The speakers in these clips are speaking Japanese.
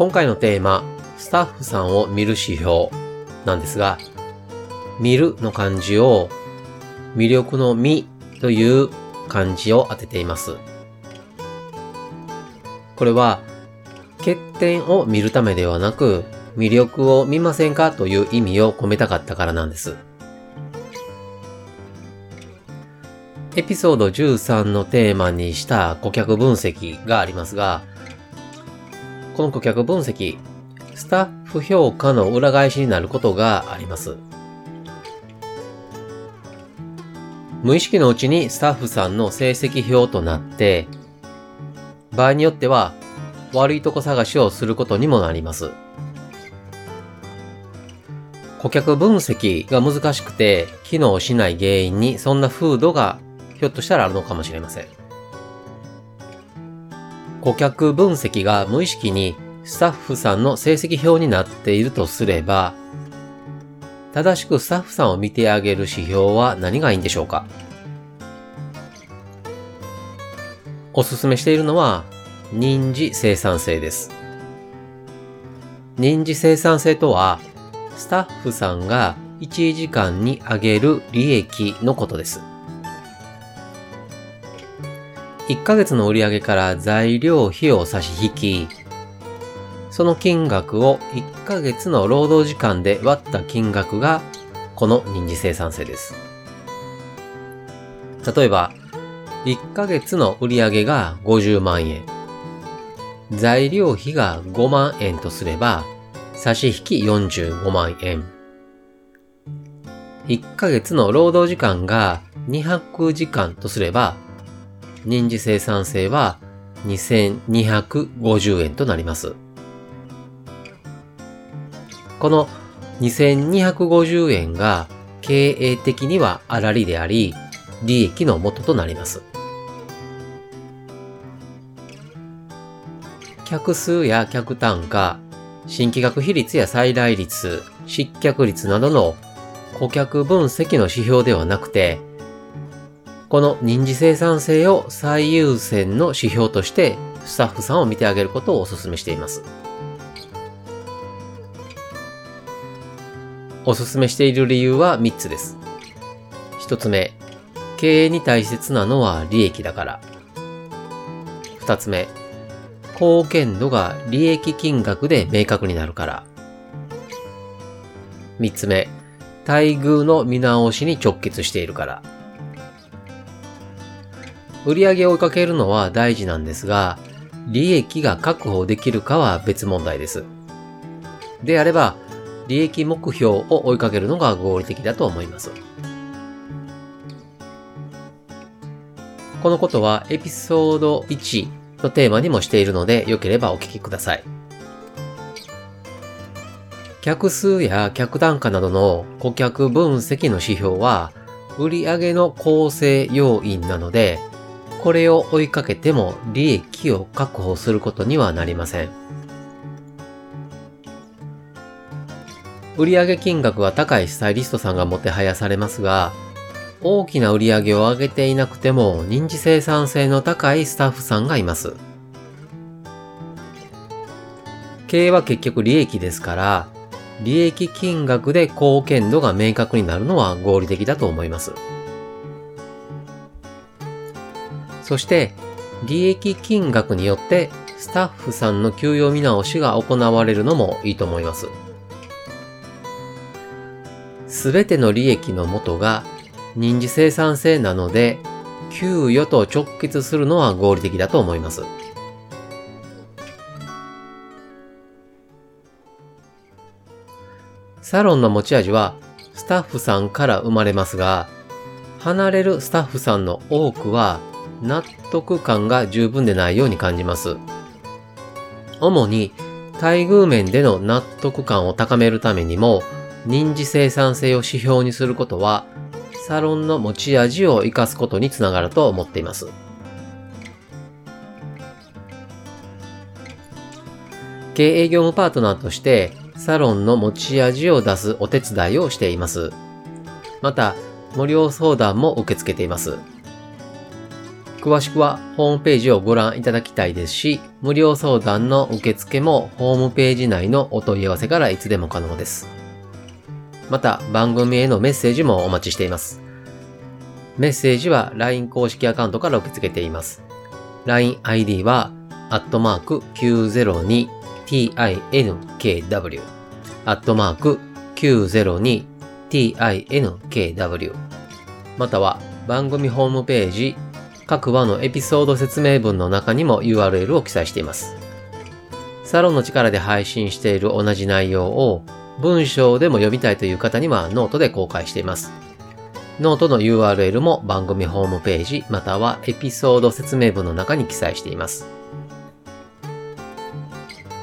今回のテーマ、スタッフさんを見る指標なんですが、見るの漢字を魅力の見という漢字を当てています。これは、欠点を見るためではなく、魅力を見ませんかという意味を込めたかったからなんです。エピソード13のテーマにした顧客分析がありますが、この顧客分析、スタッフ評価の裏返しになることがあります。無意識のうちにスタッフさんの成績表となって、場合によっては悪いとこ探しをすることにもなります。顧客分析が難しくて機能しない原因にそんな風土がひょっとしたらあるのかもしれません。顧客分析が無意識にスタッフさんの成績表になっているとすれば、正しくスタッフさんを見てあげる指標は何がいいんでしょうか？おすすめしているのは、認知生産性です。認知生産性とは、スタッフさんが1時間に上げる利益のことです。1ヶ月の売上から材料費を差し引き、その金額を1ヶ月の労働時間で割った金額がこの認知生産性です。例えば、1ヶ月の売上が50万円、材料費が5万円とすれば、差し引き45万円。1ヶ月の労働時間が200時間とすれば、認知生産性は2250円となります。この2250円が経営的には粗利であり、利益の元となります。客数や客単価、新規学比率や再来率、失脚率などの顧客分析の指標ではなくて、この認知生産性を最優先の指標としてスタッフさんを見てあげることをお勧めしています。おすすめしている理由は3つです。1つ目、経営に大切なのは利益だから。2つ目、貢献度が利益金額で明確になるから。3つ目、待遇の見直しに直結しているから。売上を追いかけるのは大事なんですが、利益が確保できるかは別問題です。であれば、利益目標を追いかけるのが合理的だと思います。このことはエピソード1のテーマにもしているので、よければお聞きください。客数や客単価などの顧客分析の指標は、売上の構成要因なので、これを追いかけても利益を確保することにはなりません。売上金額は高いスタイリストさんがもてはやされますが、大きな売り上げを上げていなくても認知生産性の高いスタッフさんがいます。経営は結局利益ですから、利益金額で貢献度が明確になるのは合理的だと思います。そして、利益金額によってスタッフさんの給与見直しが行われるのもいいと思います。すべての利益の元が認知生産性なので、給与と直結するのは合理的だと思います。サロンの持ち味はスタッフさんから生まれますが、離れるスタッフさんの多くは納得感が十分でないように感じます。主に待遇面での納得感を高めるためにも、認知生産性を指標にすることは、サロンの持ち味を活かすことにつながると思っています。経営業務パートナーとして、サロンの持ち味を出すお手伝いをしています。また、無料相談も受け付けています。詳しくはホームページをご覧いただきたいですし、無料相談の受付もホームページ内のお問い合わせからいつでも可能です。また番組へのメッセージもお待ちしています。メッセージは LINE 公式アカウントから受け付けています。LINE ID は、アットマーク 902tinkw、アットマーク 902tinkw、または番組ホームページ各話のエピソード説明文の中にも URL を記載しています。サロンの力で配信している同じ内容を文章でも読みたいという方にはノートで公開しています。ノートの URL も番組ホームページまたはエピソード説明文の中に記載しています。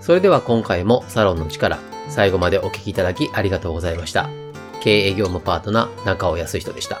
それでは今回もサロンの力最後までお聴きいただきありがとうございました。経営業務パートナー中尾康人でした。